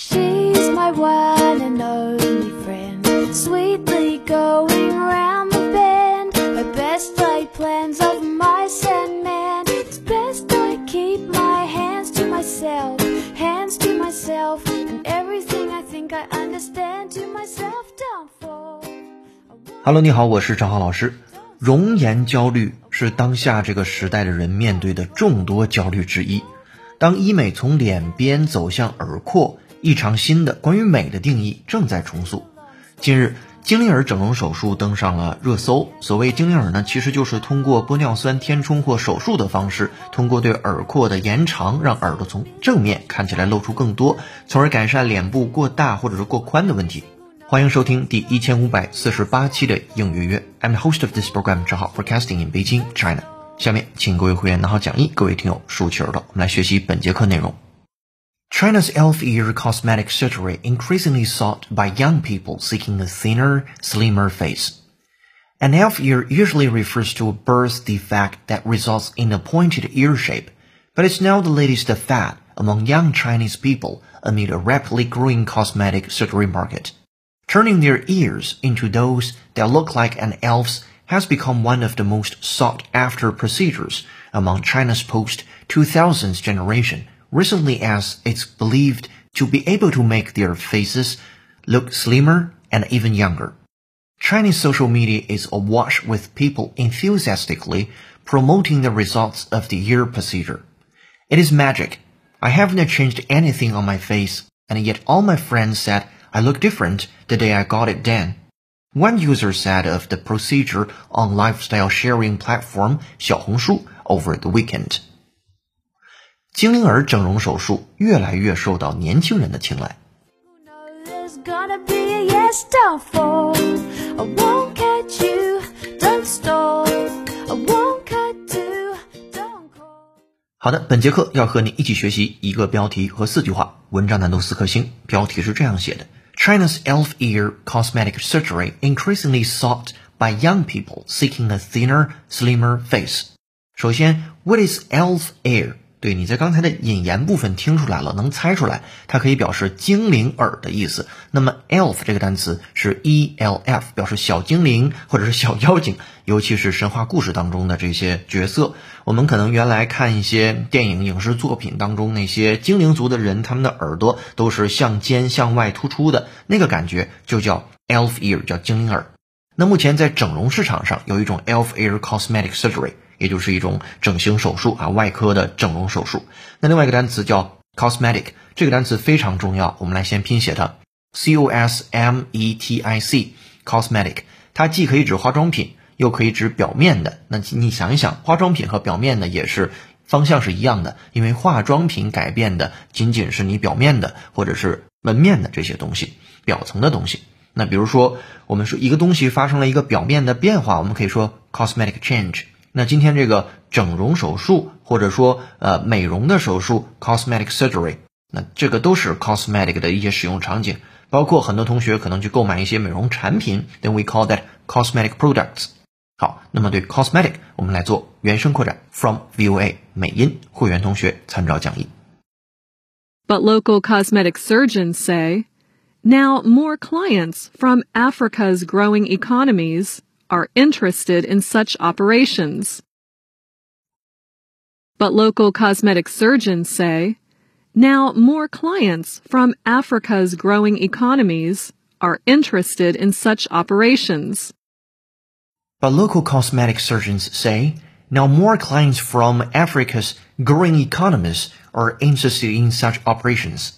She's my one and only friend, sweetly going round the bend. Her best laid plans of mice and men. It's best I keep my hands to myself, hands to myself, and everything I think I understand to myself. Don't fall. Hello，你好，我是张浩老师。容颜焦虑是当下这个时代的人面对的众多焦虑之一。当医美从脸边走向耳廓， 一场新的关于美的定义正在重塑。近日，精灵耳整容手术登上了热搜。所谓精灵耳呢，其实就是通过玻尿酸填充或手术的方式，通过对耳廓的延长，让耳朵从正面看起来露出更多，从而改善脸部过大或者是过宽的问题。欢迎收听第一千五百四十八期的英语约。I'm the host of this program，正好 forecasting in Beijing, China。下面请各位会员拿好讲义，各位听友竖起耳朵，我们来学习本节课内容。China's elf ear cosmetic surgery increasingly sought by young people seeking a thinner, slimmer face. An elf ear usually refers to a birth defect that results in a pointed ear shape, but it's now the latest fad among young Chinese people amid a rapidly growing cosmetic surgery market. Turning their ears into those that look like an elf's has become one of the most sought after procedures among China's post 2000s generation, recently as it's believed to be able to make their faces look slimmer and even younger. Chinese social media is awash with people enthusiastically promoting the results of the year procedure. It is magic. I haven't changed anything on my face, and yet all my friends said I look different the day I got it done. One user said of the procedure on lifestyle sharing platform Xiaohongshu over the weekend. 精灵耳整容手术越来越受到年轻人的青睐。Who knows there's gonna be a yes, don't fall. I won't catch you, don't stall. I won't cut to, don't call. 好的，本节课要和你一起学习一个标题和四句话，文章难度四颗星。标题是这样写的：China's elf ear cosmetic surgery increasingly sought by young people seeking a thinner, slimmer face。首先，What is elf ear？对，你在刚才的引言部分听出来了，能猜出来，它可以表示精灵耳的意思。那么 elf 这个单词是 e l f，表示小精灵或者是小妖精，尤其是神话故事当中的这些角色。我们可能原来看一些电影、影视作品当中那些精灵族的人，他们的耳朵都是向尖向外突出的，那个感觉就叫 elf ear，叫精灵耳。那目前在整容市场上有一种 elf ear cosmetic surgery。也就是一种整形手术啊，外科的整容手术。那另外一个单词叫 cosmetic，这个单词非常重要，我们来先拼写它，c o s m e t i c，cosmetic，它既可以指化妆品，又可以指表面的。那你想一想，化妆品和表面的也是方向是一样的，因为化妆品改变的仅仅是你表面的或者是纹面的这些东西，表层的东西。那比如说，我们说一个东西发生了一个表面的变化，我们可以说 cosmetic change。那今天这个整容手术，或者说呃美容的手术，cosmetic surgery，那这个都是 cosmetic 的一些使用场景，包括很多同学可能去购买一些美容产品，then we call that cosmetic products。好，那么对 cosmetic，我们来做原声扩展，from VOA 美音会员同学参照讲义。 But local cosmetic surgeons say now more clients from Africa's growing economies are interested in such operations. But local cosmetic surgeons say now more clients from Africa's growing economies are interested in such operations. But local cosmetic surgeons say now more clients from Africa's growing economies are interested in such operations.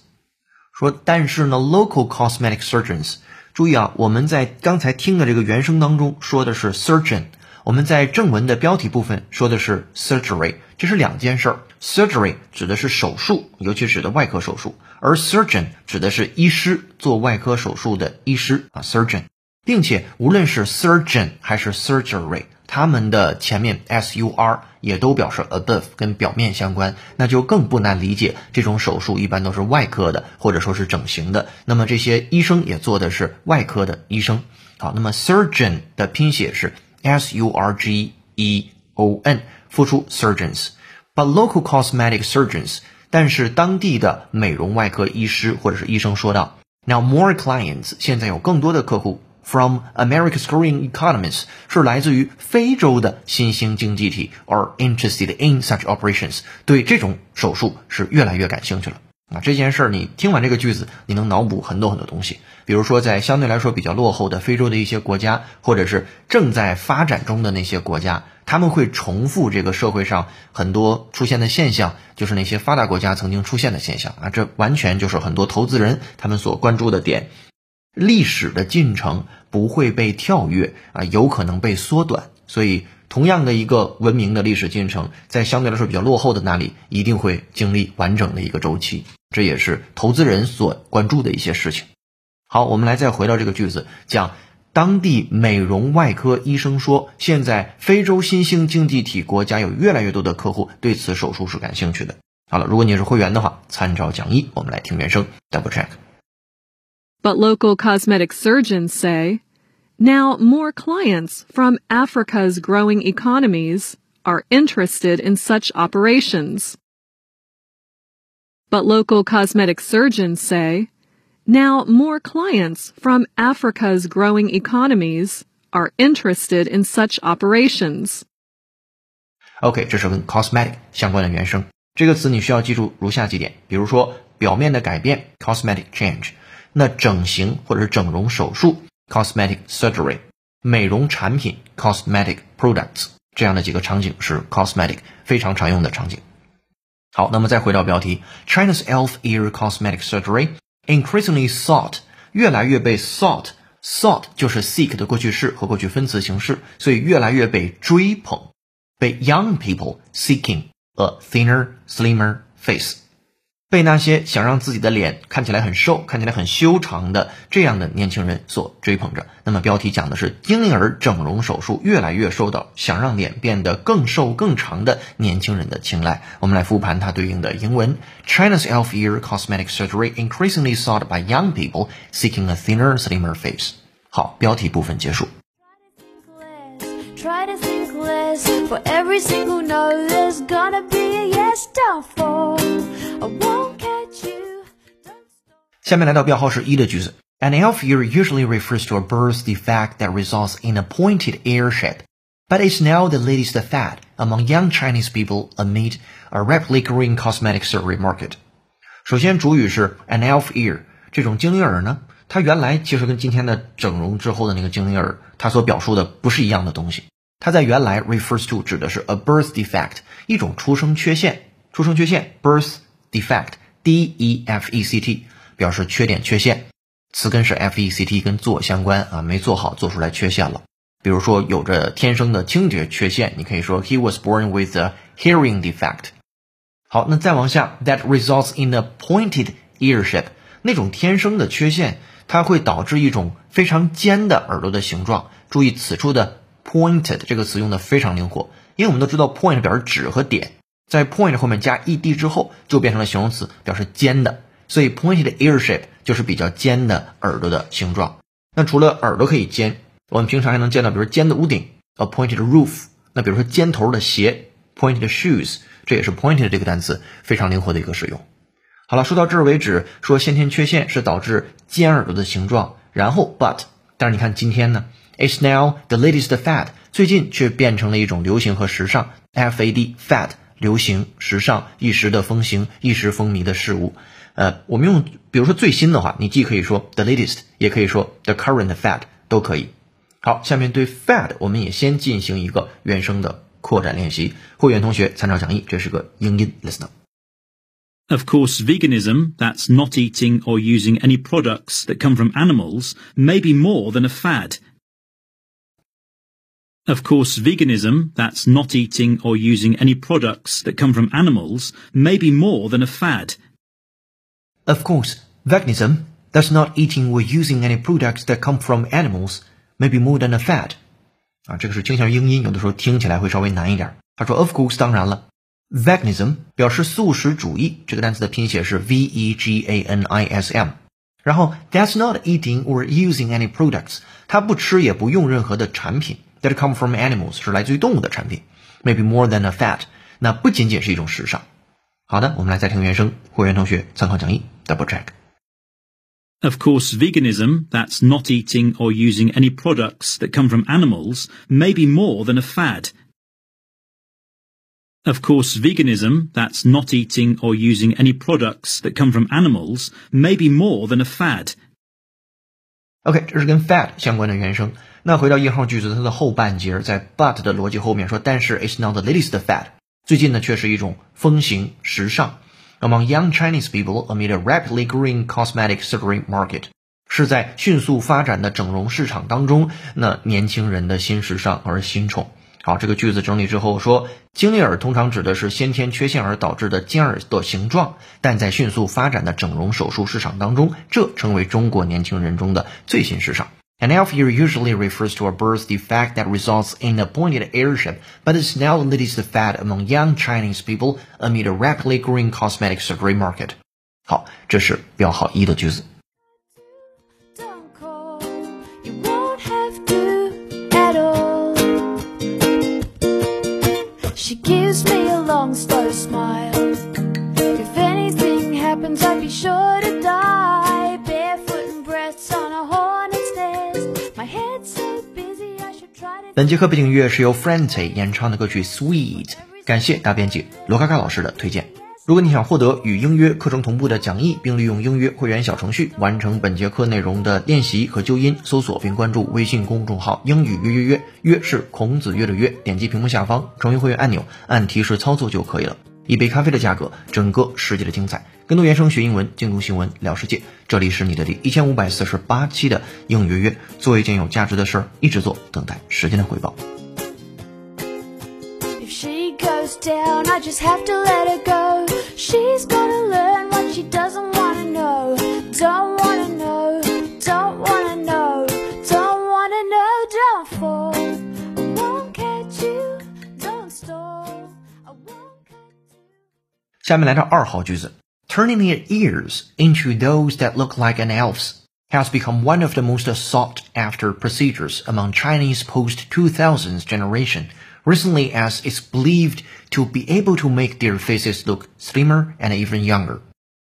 说，但是呢，local cosmetic surgeons， 注意啊，我们在刚才听的这个原声当中说的是 surgeon，我们在正文的标题部分说的是 surgery，这是两件事儿。surgery 指的是手术，尤其指的外科手术，而 surgeon 指的是医师，做外科手术的医师啊，surgeon。并且无论是 surgeon 还是 surgery，他们的前面 s u r 也都表示 above，跟表面相关，那就更不难理解。这种手术一般都是外科的，或者说是整形的。那么这些医生也做的是外科的医生。好，那么 surgeon 的拼写是 s u r g e o n，复出 surgeons。But local cosmetic surgeons 但是当地的美容外科医师或者是医生说道，Now more clients，现在有更多的客户 from America's growing economies 是来自于非洲的新兴经济体，are interested in such operations，对这种手术是越来越感兴趣了。啊，这件事儿你听完这个句子，你能脑补很多很多东西。比如说，在相对来说比较落后的非洲的一些国家，或者是正在发展中的那些国家。他们会重复这个社会上很多出现的现象，就是那些发达国家曾经出现的现象啊，这完全就是很多投资人他们所关注的点。历史的进程不会被跳跃啊，有可能被缩短。所以，同样的一个文明的历史进程，在相对来说比较落后的那里，一定会经历完整的一个周期。这也是投资人所关注的一些事情。好，我们来再回到这个句子讲。当地美容外科医生说，现在非洲新兴经济体国家有越来越多的客户对此手术是感兴趣的。好了，如果你是会员的话，参照讲义，我们来听原声，double check。But local cosmetic surgeons say now more clients from Africa's growing economies are interested in such operations. But local cosmetic surgeons say now, more clients from Africa's growing economies are interested in such operations. OK，这是跟 cosmetic 相关的原声。这个词你需要记住如下几点，比如说表面的改变 cosmetic change， 那整形或者是整容手术 cosmetic surgery，美容产品 cosmetic products，这样的几个场景是 cosmetic 非常常用的场景。好，那么再回到标题，China's elf ear cosmetic surgery increasingly sought 越来越被 sought sought 就是 seek 的过去式和过去分词形式，所以越来越被追捧，被 young people seeking a thinner, slimmer face。 被那些想让自己的脸看起来很瘦、看起来很修长的这样的年轻人所追捧着。那么标题讲的是婴儿整容手术越来越受到想让脸变得更瘦更长的年轻人的青睐。我们来复盘它对应的英文：China's elf ear cosmetic surgery increasingly sought by young people seeking a thinner, slimmer face。好，标题部分结束。Try to think less. For every single no, there's gonna be a yes. Don't fall. I won't catch you. 下面来到标号是一的句子。An elf ear usually refers to a birth defect that results in a pointed ear shape, but it's now the latest fad among young Chinese people amid a rapidly growing cosmetic surgery market. 首先，主语是 an elf ear，这种精灵耳呢，它原来其实跟今天的整容之后的那个精灵耳，它所表述的不是一样的东西。 它在原来 refers to 指的是 a birth defect，一种出生缺陷。出生缺陷 birth defect，d e f e c t 表示缺点、缺陷。词根是 f e c t，跟做相关啊，没做好做出来缺陷了。比如说有着天生的听觉缺陷，你可以说 he was born with a hearing defect。好，那再往下，that results in a pointed ear shape，那种天生的缺陷，它会导致一种非常尖的耳朵的形状。注意此处的。Pointed 这个词用的非常灵活，因为我们都知道 point 表示指和点，在 point 后面加 ed 之后就变成了形容词，表示尖的，所以 pointed ear shape 就是比较尖的耳朵的形状。那除了耳朵可以尖，我们平常还能见到，比如尖的屋顶，a pointed roof。那比如说尖头的鞋，pointed shoes，这也是 pointed 这个单词非常灵活的一个使用。好了，说到这儿为止，说先天缺陷是导致尖耳朵的形状，然后 but，但是你看今天呢 ？It's now the latest fad，最近却变成了一种流行和时尚。F-A-D fad 流行、时尚、一时的风行、一时风靡的事物。呃，我们用比如说最新的话，你既可以说 the latest，也可以说 the current fad，都可以。好，下面对 fad 我们也先进行一个原声的扩展练习。会员同学参照讲义，这是个英音，listen。Of course, veganism, that's not eating or using any products that come from animals, may be more than a fad. Of course, veganism, that's not eating or using any products that come from animals, may be more than a fad. Of course, veganism, that's not eating or using any products that come from animals, may be more than a fad. 啊，这个是倾向于英音，有的时候听起来会稍微难一点。他说，Of course，当然了，veganism 表示素食主义，这个单词的拼写是 v e g a n i s m。然后，that's not eating or using any products，它不吃也不用任何的产品。 that come from animals 是来自于动物的产品，maybe more than a fad，那不仅仅是一种时尚。 好的，我们来再听原声，会员同学参考讲义，double check。 Of course, veganism, that's not eating or using any products that come from animals, may be more than a fad. Of course, veganism, that's not eating or using any products that come from animals, may be more than a fad. OK，这是跟 fad 相关的原声。 那回到一号句子，它的后半截在 but 的逻辑后面说，但是 it's not the latest fad，最近呢却是一种风行时尚。Among young Chinese people amid a rapidly growing cosmetic surgery market，是在迅速发展的整容市场当中，那年轻人的新时尚而新宠。好，这个句子整理之后说，精灵耳通常指的是先天缺陷而导致的尖耳的形状，但在迅速发展的整容手术市场当中，这成为中国年轻人中的最新时尚。An elf ear usually refers to a birth defect that results in a pointed ear shape, but it's now the latest fad among young Chinese people amid a rapidly growing cosmetic surgery market. 好，这是标号一的句子。 Don't call, you won't have to at all. She gives me a long, slow smile. If anything happens, I'd be sure 本节课背景音乐是由 Frente 演唱的歌曲《Sweet》，感谢大编辑罗卡卡老师的推荐。如果你想获得与英约课程同步的讲义，并利用英约会员小程序完成本节课内容的练习和纠音，搜索并关注微信公众号“英语约约约”，约是孔子约的约，点击屏幕下方成为会员按钮，按提示操作就可以了。一杯咖啡的价格，整个世界的精彩。更多原声学英文，精读新闻聊世界。这里是你的第一千五百四十八期的英语约约，做一件有价值的事儿，一直做，等待时间的回报。下面来到二号句子，Turning their ears into those that look like an elf's has become one of the most sought-after procedures among Chinese post-2000s generation. Recently, as it's believed to be able to make their faces look slimmer and even younger.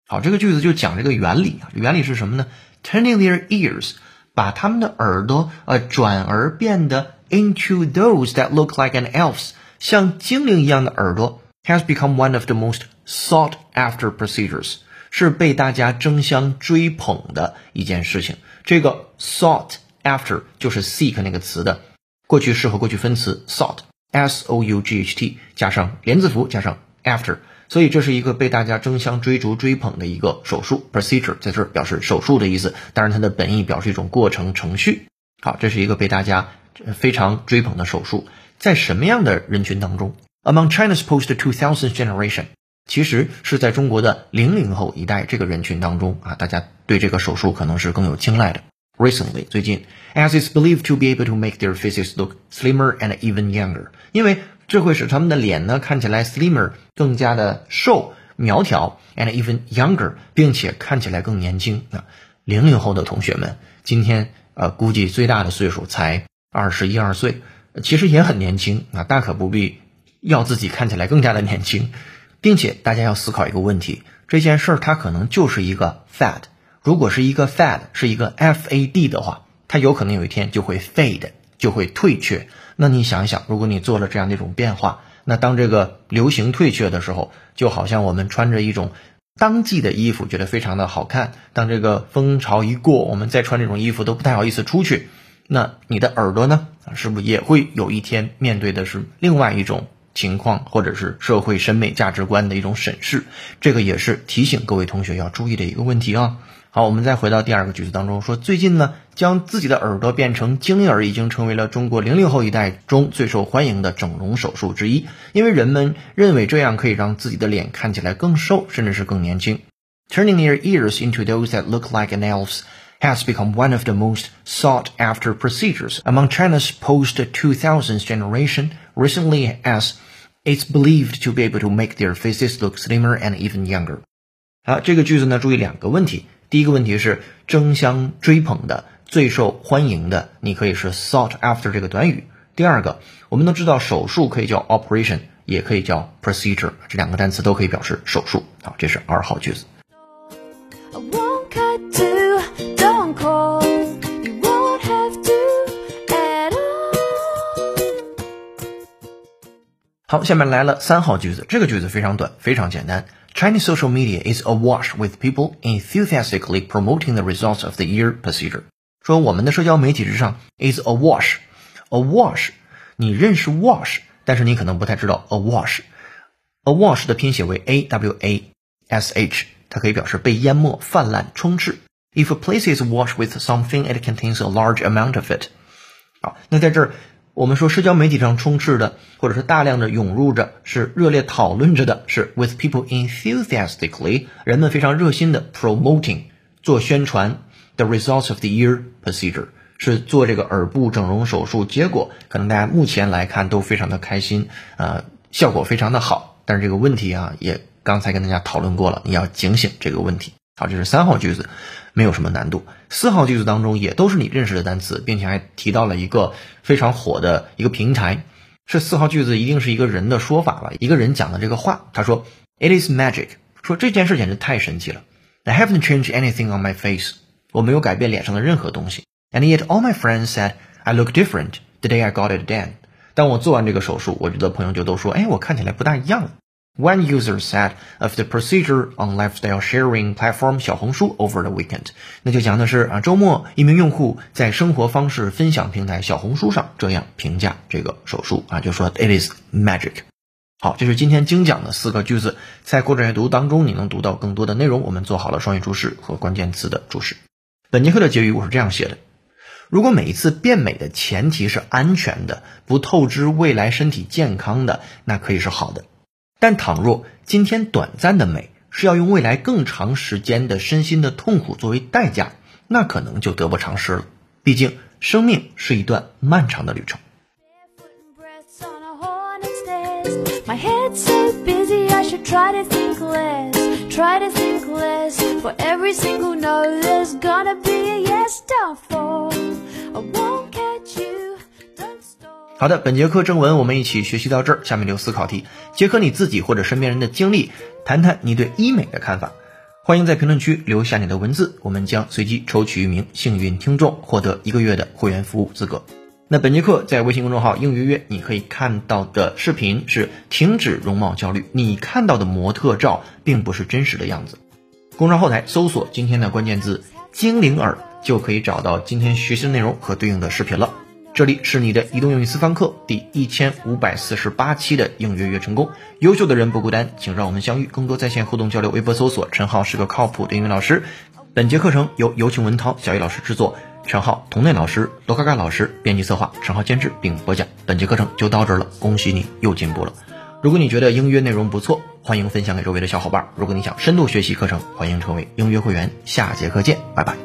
好，这个句子就讲这个原理啊，原理是什么呢？Turning their ears，把他们的耳朵呃转而变得 into those that look like an elf's，像精灵一样的耳朵 ，has become one of the most sought after procedures，是被大家争相追捧的一件事情。这个 sought after 就是 seek 那个词的过去式和过去分词 sought，s o u g h t 加上连字符加上 after。所以这是一个被大家争相追逐、追捧的一个手术 procedure，在这儿表示手术的意思。当然，它的本意表示一种过程、程序。好，这是一个被大家非常追捧的手术。在什么样的人群当中？Among China's post-2000s generation，其实是在中国的零零后一代这个人群当中啊，大家对这个手术可能是更有青睐的。Recently，最近，as is believed to be able to make their faces look slimmer and even younger，因为这会使他们的脸呢看起来 slimmer 更加的瘦苗条，and even younger，并且看起来更年轻啊。零零后的同学们，今天呃估计最大的岁数才二十一二岁，其实也很年轻啊，大可不必要自己看起来更加的年轻，并且大家要思考一个问题，这件事儿它可能就是一个 fad，如果是一个 fad 是一个 f a d 的话，它有可能有一天就会 fade，就会退却。那你想一想，如果你做了这样的一种变化，那当这个流行退却的时候，就好像我们穿着一种当季的衣服，觉得非常的好看。当这个风潮一过，我们再穿这种衣服都不太好意思出去。那你的耳朵呢？是不是也会有一天面对的是另外一种情况，或者是社会审美价值观的一种审视？这个也是提醒各位同学要注意的一个问题啊。好，我们再回到第二个句子当中，说最近呢，将自己的耳朵变成精灵耳已经成为了中国零零后一代中最受欢迎的整容手术之一，因为人们认为这样可以让自己的脸看起来更瘦，甚至是更年轻。Turning their ears into those that look like an elf's has become one of the most sought after procedures among China's post 2000s generation recently as it's believed to be able to make their faces look slimmer and even younger. 好，这个句子呢，注意两个问题。第一个问题是争相追捧的、最受欢迎的，你可以是 sought after 这个短语。第二个，我们都知道手术可以叫 operation，也可以叫 procedure，这两个单词都可以表示手术。好，这是二号句子。好，下面来了三号句子，这个句子非常短，非常简单。Chinese social media is awash with people enthusiastically promoting the results of the ear procedure。说我们的社交媒体之上 is awash，awash，你认识 wash，但是你可能不太知道 awash。awash 的拼写为 a w a s h，它可以表示被淹没、泛滥、充斥。If a place is awash with something, it contains a large amount of it。好，那在这儿 我们说社交媒体上充斥的，或者是大量的涌入着，是热烈讨论着的，是 with people enthusiastically，人们非常热心的 promoting 做宣传 the results of the year procedure，是做这个耳部整容手术，结果可能大家目前来看都非常的开心，呃，效果非常的好，但是这个问题啊，也刚才跟大家讨论过了，你要警醒这个问题。好，这是三号句子，没有什么难度。四号句子当中也都是你认识的单词，并且还提到了一个非常火的一个平台。是四号句子一定是一个人的说法了，一个人讲的这个话。他说：“It is magic。”说这件事简直太神奇了。I haven't changed anything on my face。我没有改变脸上的任何东西。And yet all my friends said I look different the day I got it done。当我做完这个手术，我觉得朋友就都说：“哎，我看起来不大一样了。” One user said of the procedure on lifestyle sharing platform 小红书 over the weekend，那就讲的是啊，周末一名用户在生活方式分享平台小红书上这样评价这个手术啊，就说 it is magic。好，这是今天精讲的四个句子，在过程阅读当中你能读到更多的内容。我们做好了双语注释和关键词的注释。本节课的结语我是这样写的：如果每一次变美的前提是安全的，不透支未来身体健康的，那可以是好的。但倘若今天短暂的美是要用未来更长时间的身心的痛苦作为代价，那可能就得不偿失了。毕竟，生命是一段漫长的旅程。好的，本节课正文我们一起学习到这儿，下面留思考题，结合你自己或者身边人的经历，谈谈你对医美的看法。欢迎在评论区留下你的文字，我们将随机抽取一名幸运听众，获得一个月的会员服务资格。那本节课在微信公众号“应约约”，你可以看到的视频是停止容貌焦虑，你看到的模特照并不是真实的样子。公众号后台搜索今天的关键字“精灵耳”，就可以找到今天学习的内容和对应的视频了。这里是你的移动英语私房课第一千五百四十八期的应约约成功。优秀的人不孤单，请让我们相遇。更多在线互动交流，微博搜索“陈浩是个靠谱的英语老师”。本节课程由有请文涛、小易老师制作，陈浩、童内老师、罗嘎嘎老师编辑策划，陈浩监制并播讲。本节课程就到这儿了，恭喜你又进步了。如果你觉得英约内容不错，欢迎分享给周围的小伙伴。如果你想深度学习课程，欢迎成为英约会员。下节课见，拜拜。